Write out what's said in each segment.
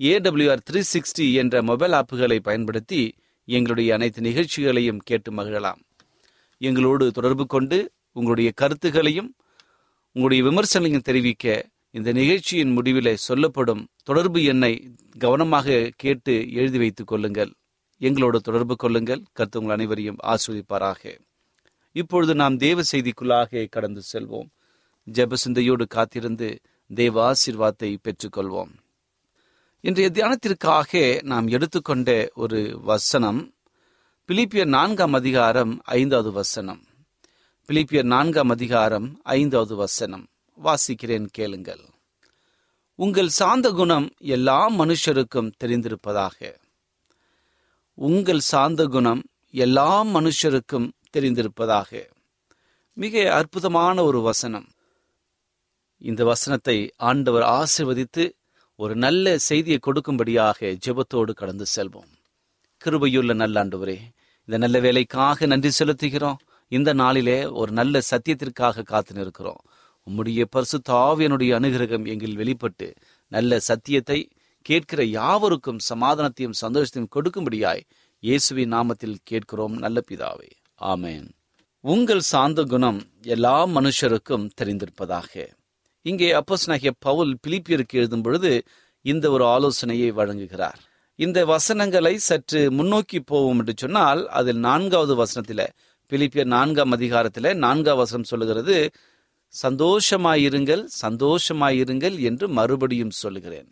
AWR three sixty என்ற mobile ஆப்புகளை பயன்படுத்தி எங்களுடைய அனைத்து நிகழ்ச்சிகளையும் கேட்டு மகிழலாம். எங்களோடு தொடர்பு கொண்டு உங்களுடைய கருத்துகளையும் உங்களுடைய விமர்சனங்களையும் தெரிவிக்க இந்த நிகழ்ச்சியின் முடிவிலே சொல்லப்படும் தொடர்பு எண்ணை கவனமாக கேட்டு எழுதி வைத்துக் கொள்ளுங்கள். எங்களோடு தொடர்பு கொள்ளுங்கள். கருத்து உங்கள் அனைவரையும் ஆஸ்வதிப்பாராக. இப்பொழுது நாம் தேவ செய்திக்குள்ளாக கடந்து செல்வோம். ஜெபசிந்தையோடு காத்திருந்து தேவ ஆசீர்வாதத்தை பெற்றுக்கொள்வோம். இன்றைய தியானத்திற்காக நாம் எடுத்துக்கொண்ட ஒரு வசனம் பிலிப்பியர் நான்காம் அதிகாரம் ஐந்தாவது வசனம். பிலிப்பியர் நான்காம் அதிகாரம் ஐந்தாவது வசனம். வாசிக்கிறேன் கேளுங்கள். உங்கள் சாந்த குணம் எல்லா மனுஷருக்கும் தெரிந்திருப்பதாக. உங்கள் சாந்த குணம் எல்லா மனுஷருக்கும் தெரிந்திருப்பதாக. மிக அற்புதமான ஒரு வசனம். இந்த வசனத்தை ஆண்டவர் ஆசிர்வதித்து ஒரு நல்ல செய்தியை கொடுக்கும்படியாக ஜெபத்தோடு கடந்து செல்வோம். கிருபையுள்ள நல்லாண்டவரே இந்த நல்ல வேலைக்காக நன்றி செலுத்துகிறோம். இந்த நாளிலே ஒரு நல்ல சத்தியத்திற்காக காத்து நிற்கிறோம் உம்முடைய பரிசு தாவியனுடைய அனுகிரகம் எங்கள் வெளிப்பட்டு நல்ல சத்தியத்தை கேட்கிற யாவருக்கும் சமாதானத்தையும் சந்தோஷத்தையும் கொடுக்கும்படியாய் இயேசுவின் நாமத்தில் கேட்கிறோம் நல்ல பிதாவே. ஆமேன். உங்கள் சாந்த குணம் எல்லா மனுஷருக்கும் தெரிந்திருப்பதாக. இங்கே அப்போஸ்தலனாகிய பவுல் பிலிப்பியருக்கு எழுதும் பொழுது இந்த ஒரு ஆலோசனையை வழங்குகிறார். இந்த வசனங்களை சற்று முன்னோக்கி போவோம் என்று சொன்னால் அதில் நான்காவது வசனத்தில பிலிப்பியர் நான்காம் அதிகாரத்தில நான்காம் வசனம் சொல்லுகிறது சந்தோஷமாயிருங்கள் சந்தோஷமாயிருங்கள் என்று மறுபடியும் சொல்லுகிறேன்.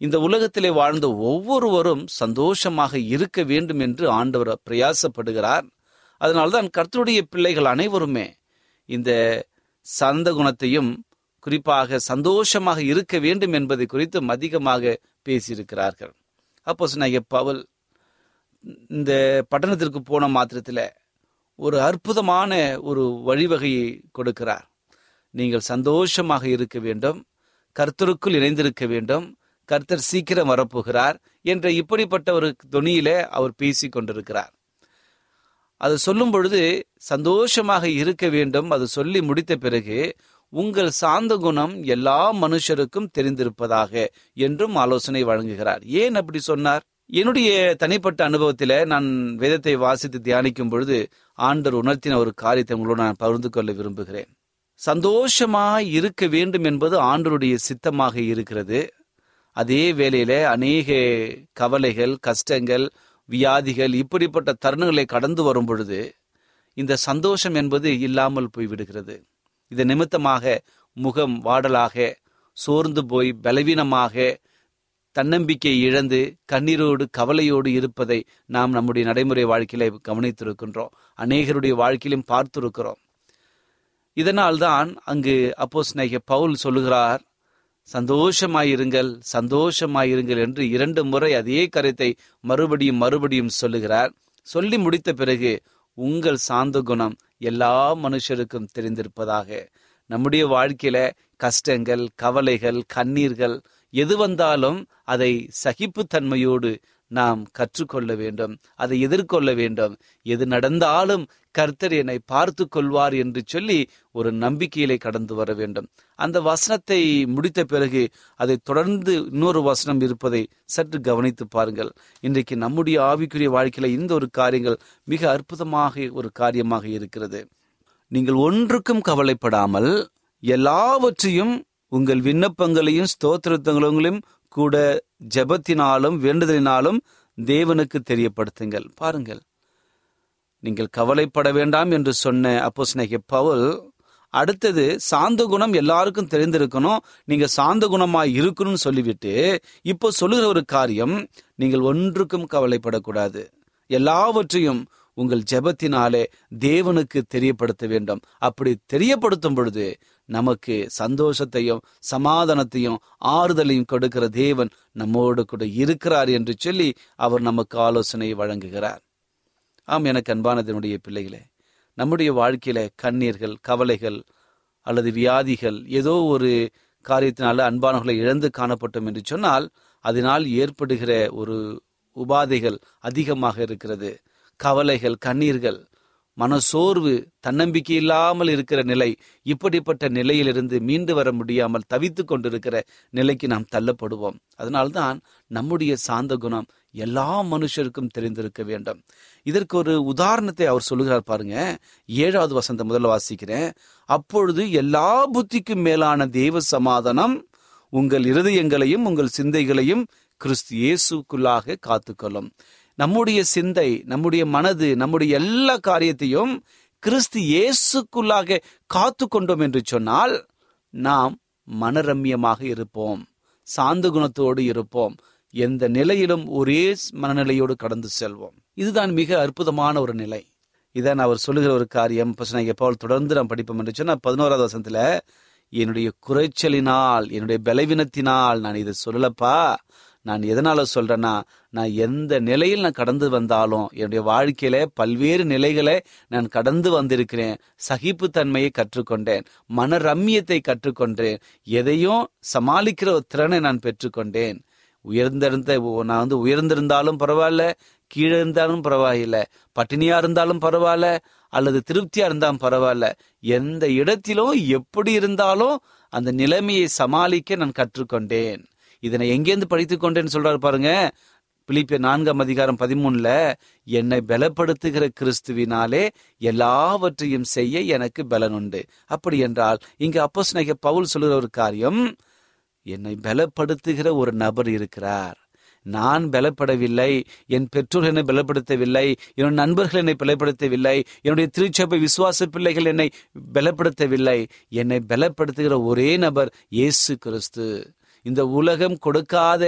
இந்த உலகத்திலே வாழ்ந்த ஒவ்வொருவரும் சந்தோஷமாக இருக்க வேண்டும் என்று ஆண்டவர் பிரயாசப்படுகிறார். அதனால்தான் கர்த்தருடைய பிள்ளைகள் அனைவருமே இந்த சந்த குணத்தையும் குறிப்பாக சந்தோஷமாக இருக்க வேண்டும் என்பதை குறித்தும் அதிகமாக பேசியிருக்கிறார்கள். அப்போ சொன்ன பவுல் இந்த பட்டணத்திற்கு போன மாத்திரத்தில் ஒரு அற்புதமான ஒரு வழிவகையை கொடுக்கிறார். நீங்கள் சந்தோஷமாக இருக்க வேண்டும் கர்த்தருக்குள் இணைந்திருக்க வேண்டும் கர்த்தர் சீக்கிரம் வரப்போகிறார் என்ற இப்படிப்பட்ட ஒரு துணியில அவர் பேசி கொண்டிருக்கிறார். அது சொல்லும் பொழுது சந்தோஷமாக இருக்க வேண்டும் அது சொல்லி முடித்த பிறகு உங்கள் சாந்த குணம் எல்லா மனுஷருக்கும் தெரிந்திருப்பதாக என்றும் ஆலோசனை வழங்குகிறார். ஏன் அப்படி சொன்னார்? என்னுடைய தனிப்பட்ட அனுபவத்தில நான் வேதத்தை வாசித்து தியானிக்கும் பொழுது ஆண்டர் உணர்த்தின ஒரு காரியத்தை உங்களோடு நான் பகிர்ந்து கொள்ள விரும்புகிறேன். சந்தோஷமாய் இருக்க வேண்டும் என்பது ஆண்டருடைய சித்தமாக இருக்கிறது. அதே வேளையில அநேக கவலைகள் கஷ்டங்கள் வியாதிகள் இப்படிப்பட்ட தருணங்களை கடந்து வரும் பொழுது இந்த சந்தோஷம் என்பது இல்லாமல் போய்விடுகிறது. இது நிமித்தமாக முகம் வாடலாக சோர்ந்து போய் பலவீனமாக தன்னம்பிக்கை இழந்து கண்ணீரோடு கவலையோடு இருப்பதை நாம் நம்முடைய நடைமுறை வாழ்க்கையில கவனித்திருக்கின்றோம். அநேகருடைய வாழ்க்கையிலும் பார்த்திருக்கிறோம். இதனால்தான் அங்கு அப்போ ஸ்நேக பவுல் சொல்லுகிறார் சந்தோஷமாயிருங்கள் சந்தோஷமாயிருங்கள் என்று இரண்டு முறை அதே கருத்தை மறுபடியும் மறுபடியும் சொல்லுகிறார். சொல்லி முடித்த பிறகு உங்கள் சாந்த குணம் எல்லா மனுஷருக்கும் தெரிந்திருப்பதாக. நம்முடைய வாழ்க்கையில கஷ்டங்கள் கவலைகள் கண்ணீர்கள் எது வந்தாலும் அதை சகிப்புத்தன்மையோடு நாம் கற்றுக்கொள்ள வேண்டும் அதை எதிர்கொள்ள வேண்டும். எது நடந்தாலும் கர்த்தர் என்னை பார்த்து கொள்வார் என்று சொல்லி ஒரு நம்பிக்கையிலே கடந்து வர வேண்டும். அந்த வசனத்தை முடித்த பிறகு அதை தொடர்ந்து இன்னொரு வசனம் இருப்பதை சற்று கவனித்து பாருங்கள். இன்றைக்கு நம்முடைய ஆவிக்குரிய வாழ்க்கையில இந்த ஒரு காரியங்கள் மிக அற்புதமாக ஒரு காரியமாக இருக்கிறது. நீங்கள் ஒன்றுக்கும் கவலைப்படாமல் எல்லாவற்றையும் உங்கள் விண்ணப்பங்களையும் ஸ்தோத்திரத்தங்களையும் கூட ஜெபத்தினாலும் வேண்டுதலினாலும் தேவனுக்கு தெரியப்படுத்துங்கள். பாருங்கள். நீங்கள் கவலைப்பட வேண்டாம் என்று சொன்ன அப்போ பவுல் அடுத்தது சாந்த குணம் எல்லாருக்கும் தெரிந்திருக்கணும் நீங்க சாந்த குணமா இருக்கணும்னு சொல்லிவிட்டு இப்போ சொல்லுகிற ஒரு காரியம் நீங்கள் ஒன்றுக்கும் கவலைப்படக்கூடாது. எல்லாவற்றையும் உங்கள் ஜெபத்தினாலே தேவனுக்கு தெரியப்படுத்த வேண்டும். அப்படி தெரியப்படுத்தும் பொழுது நமக்கு சந்தோஷத்தையும் சமாதானத்தையும் ஆறுதலையும் கொடுக்கிற தேவன் நம்மோடு கூட இருக்கிறார் என்று சொல்லி அவர் நமக்கு ஆலோசனை வழங்குகிறார். ஆம் எனக்கு அன்பானதனுடைய பிள்ளைகளே நம்முடைய வாழ்க்கையில கண்ணீர்கள் கவலைகள் அல்லது வியாதிகள் ஏதோ ஒரு காரியத்தினால அன்பானவர்களை இழந்து காணப்பட்டோம் என்று சொன்னால் அதனால் ஏற்படுகிற ஒரு உபாதைகள் அதிகமாக இருக்கிறது. கவலைகள் கண்ணீர்கள் மனசோர்வு தன்னம்பிக்கை இல்லாமல் இருக்கிற நிலை இப்படிப்பட்ட நிலையிலிருந்து மீண்டு வர முடியாமல் தவித்து கொண்டிருக்கிற நிலைக்கு நாம் தள்ளப்படுவோம். அதனால்தான் நம்முடைய சாந்த குணம் எல்லா மனுஷருக்கும் தெரிந்திருக்க வேண்டும். இதற்கு ஒரு உதாரணத்தை அவர் சொல்லுகிறார் பாருங்க. ஏழாவது வசந்த முதல்ல வாசிக்கிறேன். அப்பொழுது எல்லா புத்திக்கும் மேலான தெய்வ சமாதானம் உங்கள் இருதயங்களையும் உங்கள் சிந்தைகளையும் கிறிஸ்து இயேசுக்குள்ளாக காத்துக்கொள்ளும். நம்முடைய சிந்தை நம்முடைய மனது நம்முடைய எல்லா காரியத்தையும் கிறிஸ்து இயேசுக்குள்ளாக காத்து கொண்டோம் என்று சொன்னால் நாம் மனரம்யமாக இருப்போம் சாந்து குணத்தோடு இருப்போம். எந்த நிலையிலும் ஒரே மனநிலையோடு கடந்து செல்வோம். இதுதான் மிக அற்புதமான ஒரு நிலை. இதான் அவர் சொல்லுகிற ஒரு காரியம். எப்போ தொடர்ந்து நாம் படிப்போம் என்று சொன்னா பதினோராவது வசனத்துல என்னுடைய குறைச்சலினால் என்னுடைய பலவீனத்தினால் நான் இதை சொல்லலப்பா. நான் எதனால சொல்றேன்னா நான் எந்த நிலையில் நான் கடந்து வந்தாலும் என்னுடைய வாழ்க்கையில பல்வேறு நிலைகளை நான் கடந்து வந்திருக்கிறேன். சகிப்புத்தன்மையை கற்றுக்கொண்டேன். மன ரம்மியத்தை கற்றுக்கொண்டேன். எதையும் சமாளிக்கிற ஒரு திறனை நான் பெற்றுக்கொண்டேன். உயர்ந்திருந்த நான் வந்து உயர்ந்திருந்தாலும் பரவாயில்ல கீழே இருந்தாலும் பரவாயில்ல பட்டினியா இருந்தாலும் பரவாயில்ல அல்லது திருப்தியா இருந்தாலும் பரவாயில்ல. எந்த இடத்திலும் எப்படி இருந்தாலும் அந்த நிலைமையை சமாளிக்க நான் கற்றுக்கொண்டேன். இதனை எங்கேருந்து படித்துக் கொண்டேன்னு சொல்றாரு பாருங்க. பிலிப்பிய நான்காம் அதிகாரம் பதிமூணுல என்னை பலப்படுத்துகிற கிறிஸ்துவினாலே எல்லாவற்றையும் செய்ய எனக்கு பலன் உண்டு. அப்படி என்றால் இங்கு அப்போ பவுல் சொல்லுகிற ஒரு காரியம் என்னை பலப்படுத்துகிற ஒரு நபர் இருக்கிறார். நான் பலப்படவில்லை என் பெற்றோர் என்னை பலப்படுத்தவில்லை என்னுடைய நண்பர்கள் என்னை பலப்படுத்தவில்லை என்னுடைய திருச்சபை விசுவாச பிள்ளைகள் என்னை பலப்படுத்தவில்லை. என்னை பலப்படுத்துகிற ஒரே நபர் இயேசு கிறிஸ்து. இந்த உலகம் கொடுக்காத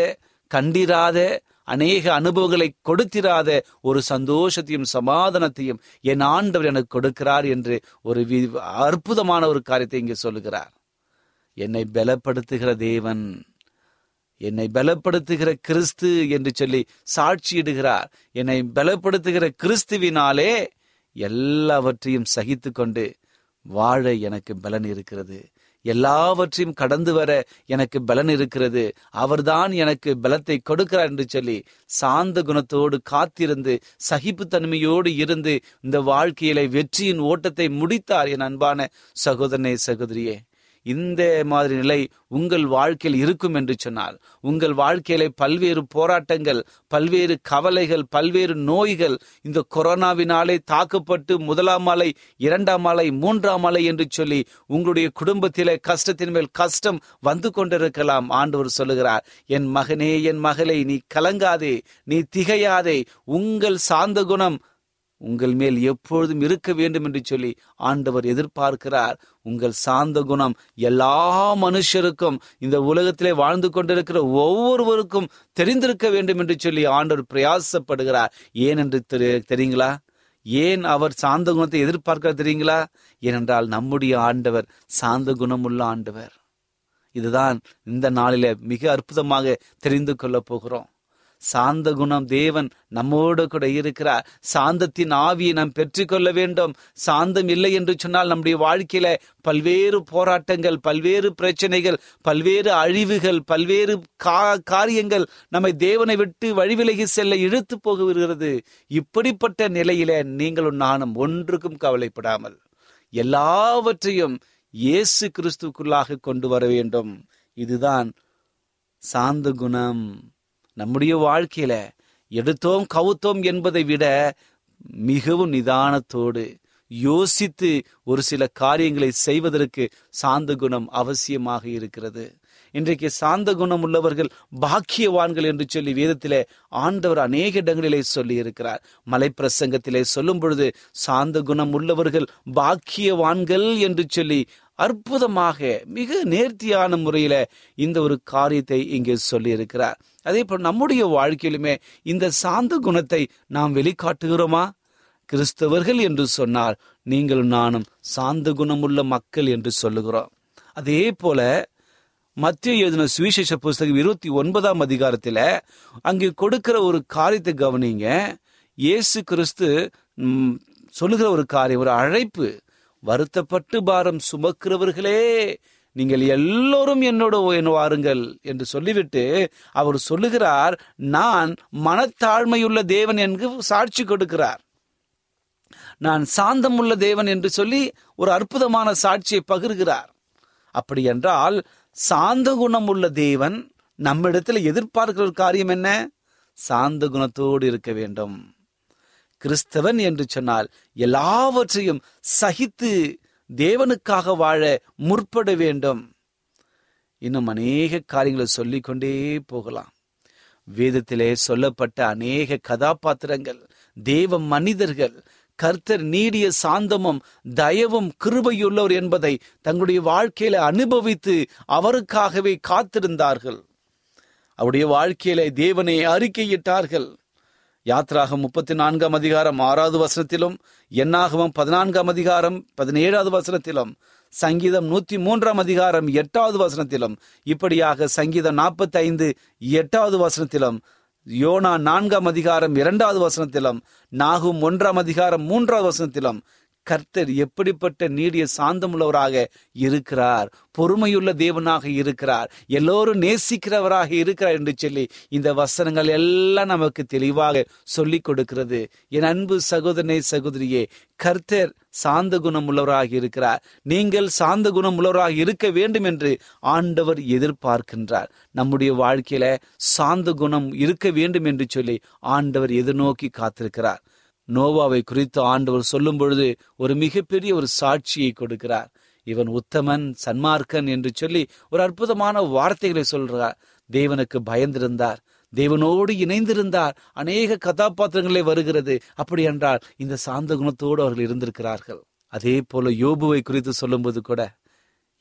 கண்டிராத அநேக அனுபவங்களை கொடுத்திராத ஒரு சந்தோஷத்தையும் சமாதானத்தையும் என் ஆண்டவர் எனக்கு கொடுக்கிறார் என்று ஒரு அற்புதமான ஒரு காரியத்தை இங்கே சொல்லுகிறார். என்னை பலப்படுத்துகிற தேவன் என்னை பலப்படுத்துகிற கிறிஸ்து என்று சொல்லி சாட்சியிடுகிறார். என்னை பலப்படுத்துகிற கிறிஸ்துவினாலே எல்லாவற்றையும் சகித்து கொண்டு வாழ எனக்கு பலன் இருக்கிறது. எல்லாவற்றையும் கடந்து வர எனக்கு பலன் இருக்கிறது. அவர்தான் எனக்கு பலத்தை கொடுக்கிறார் என்று சொல்லி சாந்த குணத்தோடு காத்திருந்து சகிப்பு தன்மையோடு இருந்து இந்த வாழ்க்கையில வெற்றியின் ஓட்டத்தை முடித்தார் என் அன்பான சகோதரனே சகோதரியே. இந்த மாதிரி நிலை உங்கள் வாழ்க்கையில் இருக்கும் என்று சொன்னார் உங்கள் வாழ்க்கையில பல்வேறு போராட்டங்கள் பல்வேறு கவலைகள் பல்வேறு நோய்கள் இந்த கொரோனாவினாலே தாக்கப்பட்டு முதலாம் அலை இரண்டாம் அலை மூன்றாம் அலை என்று சொல்லி உங்களுடைய குடும்பத்திலே கஷ்டத்தின் மேல் கஷ்டம் வந்து கொண்டிருக்கலாம் ஆண்டவர் சொல்லுகிறார். என் மகனே என் மகளை நீ கலங்காதே நீ திகையாதே உங்கள் சாந்த குணம் உங்கள் மேல் எப்பொழுதும் இருக்க வேண்டும் என்று சொல்லி ஆண்டவர் எதிர்பார்க்கிறார். உங்கள் சாந்த குணம் எல்லா மனுஷருக்கும் இந்த உலகத்திலே வாழ்ந்து கொண்டிருக்கிற ஒவ்வொருவருக்கும் தெரிந்திருக்க வேண்டும் என்று சொல்லி ஆண்டவர் பிரயாசப்படுகிறார். ஏன் என்று தெரி- தெரியுங்களா? ஏன் அவர் சாந்த குணத்தை எதிர்பார்க்கிறார் தெரியுங்களா? ஏனென்றால் நம்முடைய ஆண்டவர் சாந்த குணமுள்ள ஆண்டவர். இதுதான் இந்த நாளில மிக அற்புதமாக தெரிந்து கொள்ள போகிறோம். சாந்த குணம் தேவன் நம்மோடு கூட இருக்கிறார். சாந்தத்தின் ஆவியை நாம் பெற்றுக்கொள்ள வேண்டும். சாந்தம் இல்லை என்று சொன்னால் நம்முடைய வாழ்க்கையில பல்வேறு போராட்டங்கள் பல்வேறு பிரச்சனைகள் பல்வேறு அழிவுகள் பல்வேறு கா- காரியங்கள் நம்மை தேவனை விட்டு வழிவிலகி செல்ல இழுத்து போகுகிறது. இப்படிப்பட்ட நிலையில நீங்களும் நானும் ஒன்றுக்கும் கவலைப்படாமல் எல்லாவற்றையும் இயேசு கிறிஸ்துக்குள்ளாக கொண்டு வர வேண்டும். இதுதான் சாந்த குணம். நம்முடைய வாழ்க்கையில எடுத்தோம் கவுத்தோம் என்பதை விட மிகவும் நிதானத்தோடு யோசித்து ஒரு சில காரியங்களை செய்வதற்கு சாந்த குணம் அவசியமாக இருக்கிறது. இன்றைக்கு சாந்த குணம் உள்ளவர்கள் பாக்கியவான்கள் என்று சொல்லி வேதத்திலே ஆண்டவர் அநேக இடங்களிலே சொல்லி இருக்கிறார் மலைப்பிரசங்கத்திலே சொல்லும் பொழுது சாந்த குணம் உள்ளவர்கள் பாக்கியவான்கள் என்று சொல்லி அற்புதமாக மிக நேர்த்தியான முறையில இந்த ஒரு காரியத்தை இங்கே சொல்லி இருக்கிறார் அதே போல் நம்முடைய வாழ்க்கையிலுமே இந்த சாந்த குணத்தை நாம் வெளிக்காட்டுகிறோமா? கிறிஸ்தவர்கள் என்று சொன்னால் நீங்களும் நானும் சாந்த குணமுள்ள மக்கள் என்று சொல்லுகிறோம். அதே போல மத்திய எழுதின சுவிசேஷ புஸ்தகம் இருபத்தி ஒன்பதாம் அதிகாரத்துல அங்கே கொடுக்கிற ஒரு காரியத்தை கவனிங்க. இயேசு கிறிஸ்து சொல்லுகிற ஒரு காரியம் ஒரு அழைப்பு. வருத்தப்பட்டு பாரம் சுமக்கிறவர்களே நீங்கள் எல்லோரும் என்னோட என் வாருங்கள் என்று சொல்லிவிட்டு அவர் சொல்லுகிறார் நான் மனத்தாழ்மையுள்ள தேவன் என்று சாட்சி கொடுக்கிறார். நான் சாந்தம் உள்ள தேவன் என்று சொல்லி ஒரு அற்புதமான சாட்சியை பகிர்கிறார். அப்படி என்றால் சாந்த குணம் உள்ள தேவன் நம்மிடத்தில் எதிர்பார்க்கிற காரியம் என்ன? சாந்த குணத்தோடு இருக்க வேண்டும். கிறிஸ்தவன் என்று சொன்னால் எல்லாவற்றையும் சகித்து தேவனுக்காக வாழ முற்பட வேண்டும். இன்னும் அநேக காரியங்களை சொல்லிக்கொண்டே போகலாம். வேதத்திலே சொல்லப்பட்ட அநேக கதாபாத்திரங்கள் தேவ மனிதர்கள் கர்த்தர் நீடிய சாந்தமும் தயவும் கிருபையுள்ளவர் என்பதை தங்களுடைய வாழ்க்கையில அனுபவித்து அவருக்காகவே காத்திருந்தார்கள். அவருடைய வாழ்க்கையில தேவனை அறிக்கையிட்டார்கள். யாத்ராகம் முப்பத்தி நான்காம் அதிகாரம் ஆறாவது வசனத்திலும் எண்ணாகவும் பதினான்காம் அதிகாரம் பதினேழாவது வசனத்திலும் சங்கீதம் நூத்தி மூன்றாம் அதிகாரம் எட்டாவது வசனத்திலும் இப்படியாக சங்கீதம் நாற்பத்தி ஐந்து எட்டாவது வசனத்திலும் யோனா நான்காம் அதிகாரம் இரண்டாவது வசனத்திலும் நாகும் ஒன்றாம் அதிகாரம் மூன்றாவது வசனத்திலும் கர்த்தர் எப்படிப்பட்ட நீடிய சாந்தமுள்ளவராக இருக்கிறார் பொறுமையுள்ள தேவனாக இருக்கிறார் எல்லோரும் நேசிக்கிறவராக இருக்கிறார் என்று சொல்லி இந்த வசனங்கள் எல்லாம் நமக்கு தெளிவாக சொல்லிக் கொடுக்கிறது. என் அன்பு சகோதரனே சகோதரியே கர்த்தர் சாந்த குணம் உள்ளவராக இருக்கிறார். நீங்கள் சாந்த குணம் உள்ளவராக இருக்க வேண்டும் என்று ஆண்டவர் எதிர்பார்க்கின்றார். நம்முடைய வாழ்க்கையில சாந்த குணம் இருக்க வேண்டும் என்று சொல்லி ஆண்டவர் எதிர்நோக்கி காத்திருக்கிறார். நோவாவை குறித்து ஆண்டவர் சொல்லும் பொழுது ஒரு மிகப்பெரிய ஒரு சாட்சியை கொடுக்கிறார். இவன் உத்தமன் சன்மார்க்கன் என்று சொல்லி ஒரு அற்புதமான வார்த்தைகளை சொல்றார். தேவனுக்கு பயந்திருந்தார். தேவனோடு இணைந்திருந்தார். அநேக கதாபாத்திரங்களே வருகிறது. அப்படி என்றால் இந்த சாந்த குணத்தோடு அவர்கள் இருந்திருக்கிறார்கள். அதே போல யோபுவை குறித்து சொல்லும்போது கூட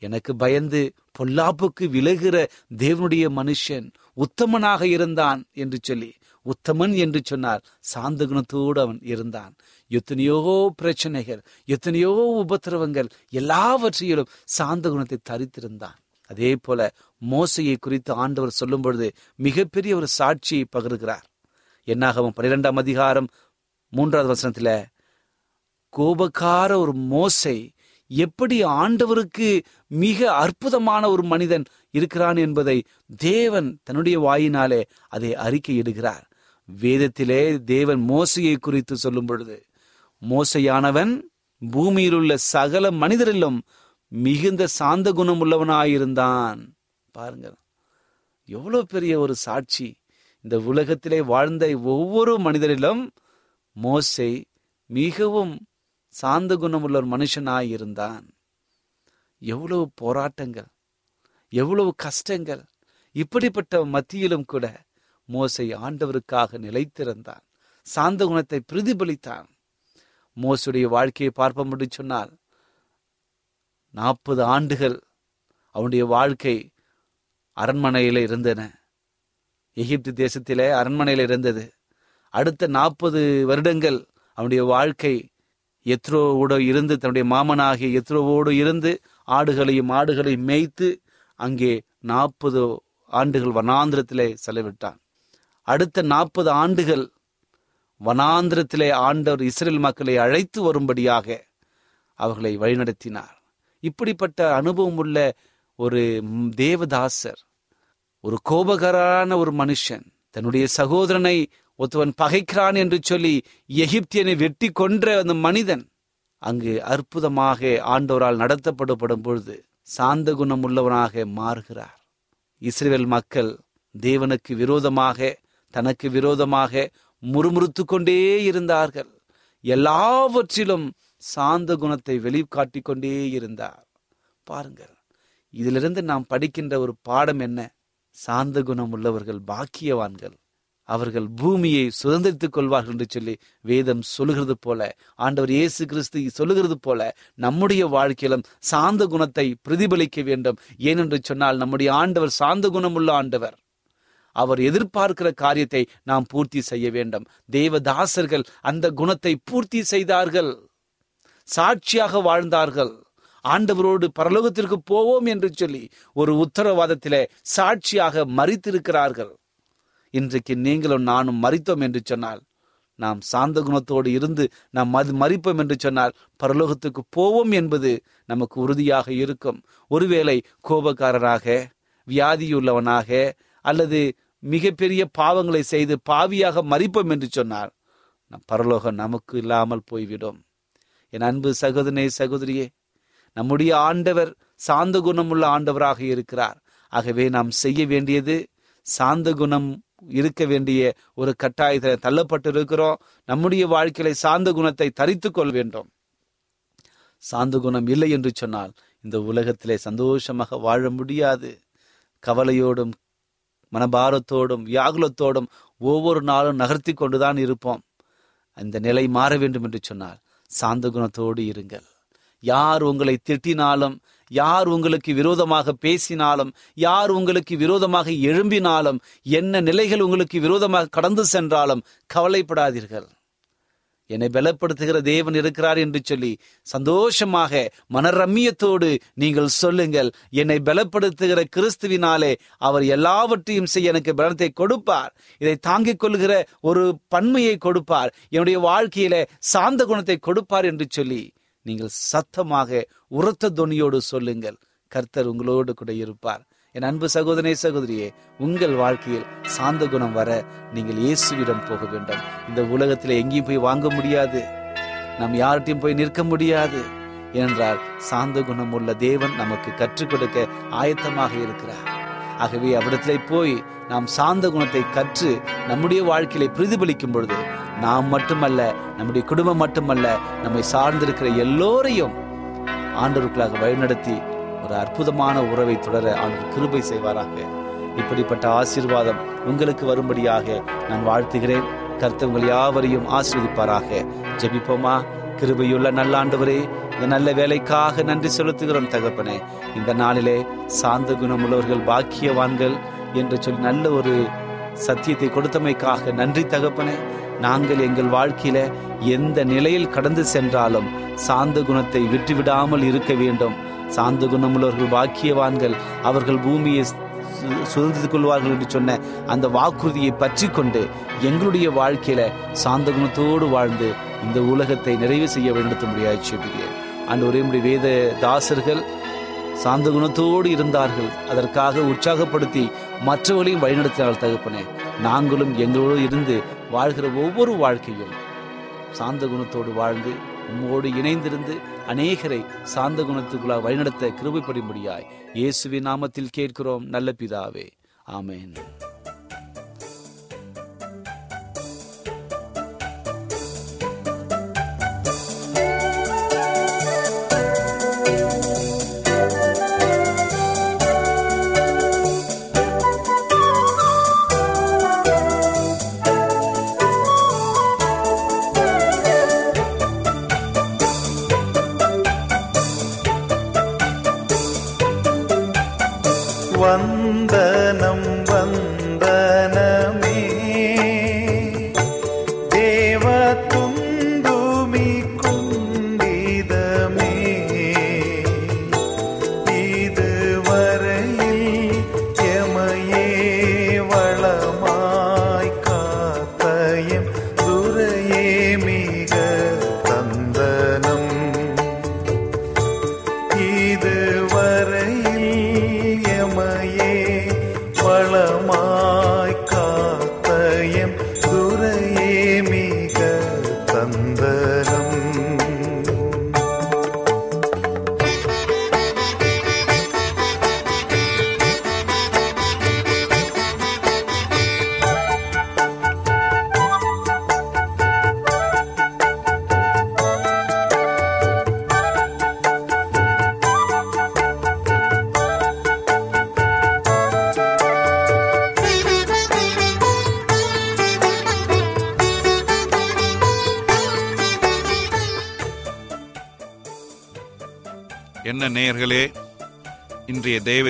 எனக்கு பயந்து பொல்லாப்புக்கு விலகிற தேவனுடைய மனுஷன் உத்தமனாக இருந்தான் என்று சொல்லி உத்தமன் என்று சொன்னார். சாந்த குணத்தோடு அவன் இருந்தான். எத்தனையோ பிரச்சனைகள் எத்தனையோ உபத்திரவங்கள் எல்லாவற்றையிலும் சாந்த குணத்தை தரித்திருந்தான். அதே போல மோசையை குறித்து ஆண்டவர் சொல்லும் பொழுது மிகப்பெரிய ஒரு சாட்சியை பகிர்கிறார். என்னாகவும் பன்னிரெண்டாம் அதிகாரம் மூன்றாவது வசனத்துல கோபக்கார ஒரு மோசை எப்படி ஆண்டவருக்கு மிக அற்புதமான ஒரு மனிதன் இருக்கிறான் என்பதை தேவன் தன்னுடைய வாயினாலே அதை அறிக்கையிடுகிறார். வேதத்திலே தேவன் மோசையை குறித்து சொல்லும் பொழுது மோசையானவன் பூமியில் உள்ள சகல மனிதரிலும் மிகுந்த சாந்த குணம் உள்ளவனாயிருந்தான் பாருங்க எவ்வளவு பெரிய ஒரு சாட்சி. இந்த உலகத்திலே வாழ்ந்த ஒவ்வொரு மனிதரிலும் மோசை மிகவும் சாந்த குணமுள்ள ஒரு மனுஷனாயிருந்தான். எவ்வளவு போராட்டங்கள் எவ்வளவு கஷ்டங்கள் இப்படிப்பட்ட மத்தியிலும் கூட மோசை ஆண்டவருக்காக நிலைத்திருந்தான். சாந்த குணத்தை பிரதிபலித்தான். மோசுடைய வாழ்க்கையை பார்ப்போம் என்று சொன்னால் நாற்பது ஆண்டுகள் அவனுடைய வாழ்க்கை அரண்மனையில் இருந்தன. எகிப்து தேசத்திலே அரண்மனையில் இருந்தது. அடுத்த நாற்பது வருடங்கள் அவனுடைய வாழ்க்கை எத்ரோவோடு இருந்து தன்னுடைய மாமனாகிய எத்ரோவோடு இருந்து ஆடுகளையும் ஆடுகளையும் மேய்த்து அங்கே நாற்பது ஆண்டுகள் வனாந்திரத்திலே செலவிட்டான். அடுத்த நாற்பது ஆண்டுகள் வனாந்திரத்திலே ஆண்டவர் இஸ்ரேல் மக்களை அழைத்து வரும்படியாக அவர்களை வழிநடத்தினார். இப்படிப்பட்ட அனுபவம் உள்ள ஒரு தேவதாசர் ஒரு கோபகரான ஒரு மனுஷன் தன்னுடைய சகோதரனை ஒருத்தவன் பகைக்கிறான் என்று சொல்லி எகிப்தியனை வெட்டி கொன்ற அந்த மனிதன் அங்கு அற்புதமாக ஆண்டவரால் நடத்தப்படப்படும் பொழுது சாந்த குணம் உள்ளவனாக மாறுகிறார். இஸ்ரேல் மக்கள் தேவனுக்கு விரோதமாக தனக்கு விரோதமாக முறுமுறுத்து கொண்டே இருந்தார்கள். எல்லாவற்றிலும் சாந்த குணத்தை வெளிக்காட்டி கொண்டே இருந்தார். பாருங்கள் இதிலிருந்து நாம் படிக்கின்ற ஒரு பாடம் என்ன? சாந்த குணம் உள்ளவர்கள் பாக்கியவான்கள். அவர்கள் பூமியை சுதந்திரித்துக் கொள்வார்கள் என்று சொல்லி வேதம் சொல்லுகிறது போல ஆண்டவர் இயேசு கிறிஸ்து சொல்லுகிறது போல நம்முடைய வாழ்க்கையிலும் சாந்த குணத்தை பிரதிபலிக்க வேண்டும். ஏனென்று சொன்னால் நம்முடைய ஆண்டவர் சாந்த குணமுள்ள ஆண்டவர். அவர் எதிர்பார்க்கிற காரியத்தை நாம் பூர்த்தி செய்ய வேண்டும். தேவதாசர்கள் அந்த குணத்தை பூர்த்தி செய்தார்கள். சாட்சியாக வாழ்ந்தார்கள். ஆண்டவரோடு பரலோகத்திற்கு போவோம் என்று சொல்லி ஒரு உத்தரவாதத்திலே சாட்சியாக மறித்திருக்கிறார்கள். இன்றைக்கு நீங்களும் நானும் மறித்தோம் என்று சொன்னால் நாம் சாந்த குணத்தோடு இருந்து நாம் மது மறிப்போம் என்று சொன்னால் பரலோகத்துக்கு போவோம் என்பது நமக்கு உறுதியாக இருக்கும். ஒருவேளை கோபக்காரராக வியாதியுள்ளவனாக அல்லது மிகப்பெரிய பாவங்களை செய்து பாவியாக மறிப்போம் என்று சொன்னால் பரலோகம் நமக்கு இல்லாமல் போய்விடும். என் அன்பு சகோதரனே சகோதரியே நம்முடைய ஆண்டவர் சாந்த குணமுள்ள ஆண்டவராக இருக்கிறார். ஆகவே நாம் செய்ய வேண்டியது சாந்த குணம் இருக்க வேண்டிய ஒரு கட்டாயத்தில் தள்ளப்பட்டு இருக்கிறோம் நம்முடைய வாழ்க்கையில சாந்த குணத்தை தரித்து கொள்ள வேண்டும். சாந்த குணம் இல்லை என்று சொன்னால் இந்த உலகத்திலே சந்தோஷமாக வாழ முடியாது. கவலையோடும் மனபாரத்தோடும் வியாகுலத்தோடும் ஒவ்வொரு நாளும் நகர்த்தி கொண்டுதான் இருப்போம். அந்த நிலை மாற வேண்டும் என்று சொன்னால் சாந்த குணத்தோடு இருங்கள். யார் உங்களை திட்டினாலும் யார் உங்களுக்கு விரோதமாக பேசினாலும் யார் உங்களுக்கு விரோதமாக எழும்பினாலும் என்ன நிலைகள் உங்களுக்கு விரோதமாக கடந்து சென்றாலும் கவலைப்படாதீர்கள். என்னை பலப்படுத்துகிற தேவன் இருக்கிறார் என்று சொல்லி சந்தோஷமாக மனரம்மியத்தோடு நீங்கள் சொல்லுங்கள் என்னை பலப்படுத்துகிற கிறிஸ்துவினாலே அவர் எல்லாவற்றையும் செய்ய எனக்கு பலத்தை கொடுப்பார். இதை தாங்கிக் கொள்கிற ஒரு பன்மையை கொடுப்பார். என்னுடைய வாழ்க்கையில சாந்த குணத்தை கொடுப்பார் என்று சொல்லி நீங்கள் சத்தமாக உரத்த துணியோடு சொல்லுங்கள். கர்த்தர் உங்களோடு கூட இருப்பார். என் அன்பு சகோதரே சகோதரியே உங்கள் வாழ்க்கையில் சாந்த குணம் வர நீங்கள் இயேசுவிடம் போக வேண்டும். இந்த உலகத்தில் எங்கேயும் போய் வாங்க முடியாது. நாம் யார்கிட்டையும் போய் நிற்க முடியாது. என்றால் சாந்த குணம் உள்ள தேவன் நமக்கு கற்றுக் கொடுக்க ஆயத்தமாக இருக்கிறார். ஆகவே அவ்விடத்திலே போய் நாம் சாந்த குணத்தை கற்று நம்முடைய வாழ்க்கையில பிரதிபலிக்கும் பொழுது நாம் மட்டுமல்ல நம்முடைய குடும்பம் மட்டுமல்ல நம்மை சார்ந்திருக்கிற எல்லோரையும் ஆண்டவர்களாக வழிநடத்தி ஒரு அற்புதமான உறவை தொடர ஆண்டவர் கிருபை செய்வாராக. இப்படிப்பட்ட ஆசீர்வாதம் உங்களுக்கு வரும்படியாக நான் வாழ்த்துகிறேன். கர்த்தவங்கள் யாவரையும் ஆசீர்வதிப்பாராக. ஜெபிப்போமா? கிருபையுள்ள நல்லாண்டவரே இந்த நல்ல வேலைக்காக நன்றி செலுத்துகிறோம் தகப்பனே. இந்த நாளிலே சாந்த குணமுள்ளவர்கள் பாக்கியவான்கள் என்று சொல்லி நல்ல ஒரு சத்தியத்தை கொடுத்தமைக்காக நன்றி தகப்பனே. நாங்கள் எங்கள் வாழ்க்கையில எந்த நிலையில் கடந்து சென்றாலும் சாந்த குணத்தை விட்டுவிடாமல் இருக்க வேண்டும். சாந்த குணமுள்ளவர்கள் பாக்கியவான்கள் அவர்கள் பூமியை சு- சுதந்திரித்துக் கொள்வார்கள் என்று சொன்ன அந்த வாக்குறுதியை பற்றி கொண்டு எங்களுடைய வாழ்க்கையில சாந்த குணத்தோடு வாழ்ந்து இந்த உலகத்தை நிறைவு செய்ய வேண்டும் முடியாது செபிக்கிறேன் அன்று ஒரே முடி வேத தாசர்கள் சாந்த குணத்தோடு இருந்தார்கள். அதற்காக உற்சாகப்படுத்தி மற்றவர்களையும் வழிநடத்தினார்கள் தகப்பனே. நாங்களும் எங்களோடு இருந்து வாழ்கிற ஒவ்வொரு வாழ்க்கையும் சாந்த குணத்தோடு வாழ்ந்து உம்மோடு இணைந்திருந்து அநேகரை சாந்த குணத்துக்குள்ளாக வழிநடத்த கிருபைப்படும்படியாய் இயேசுவின் நாமத்தில் கேட்கிறோம் நல்ல பிதாவே. ஆமேன்.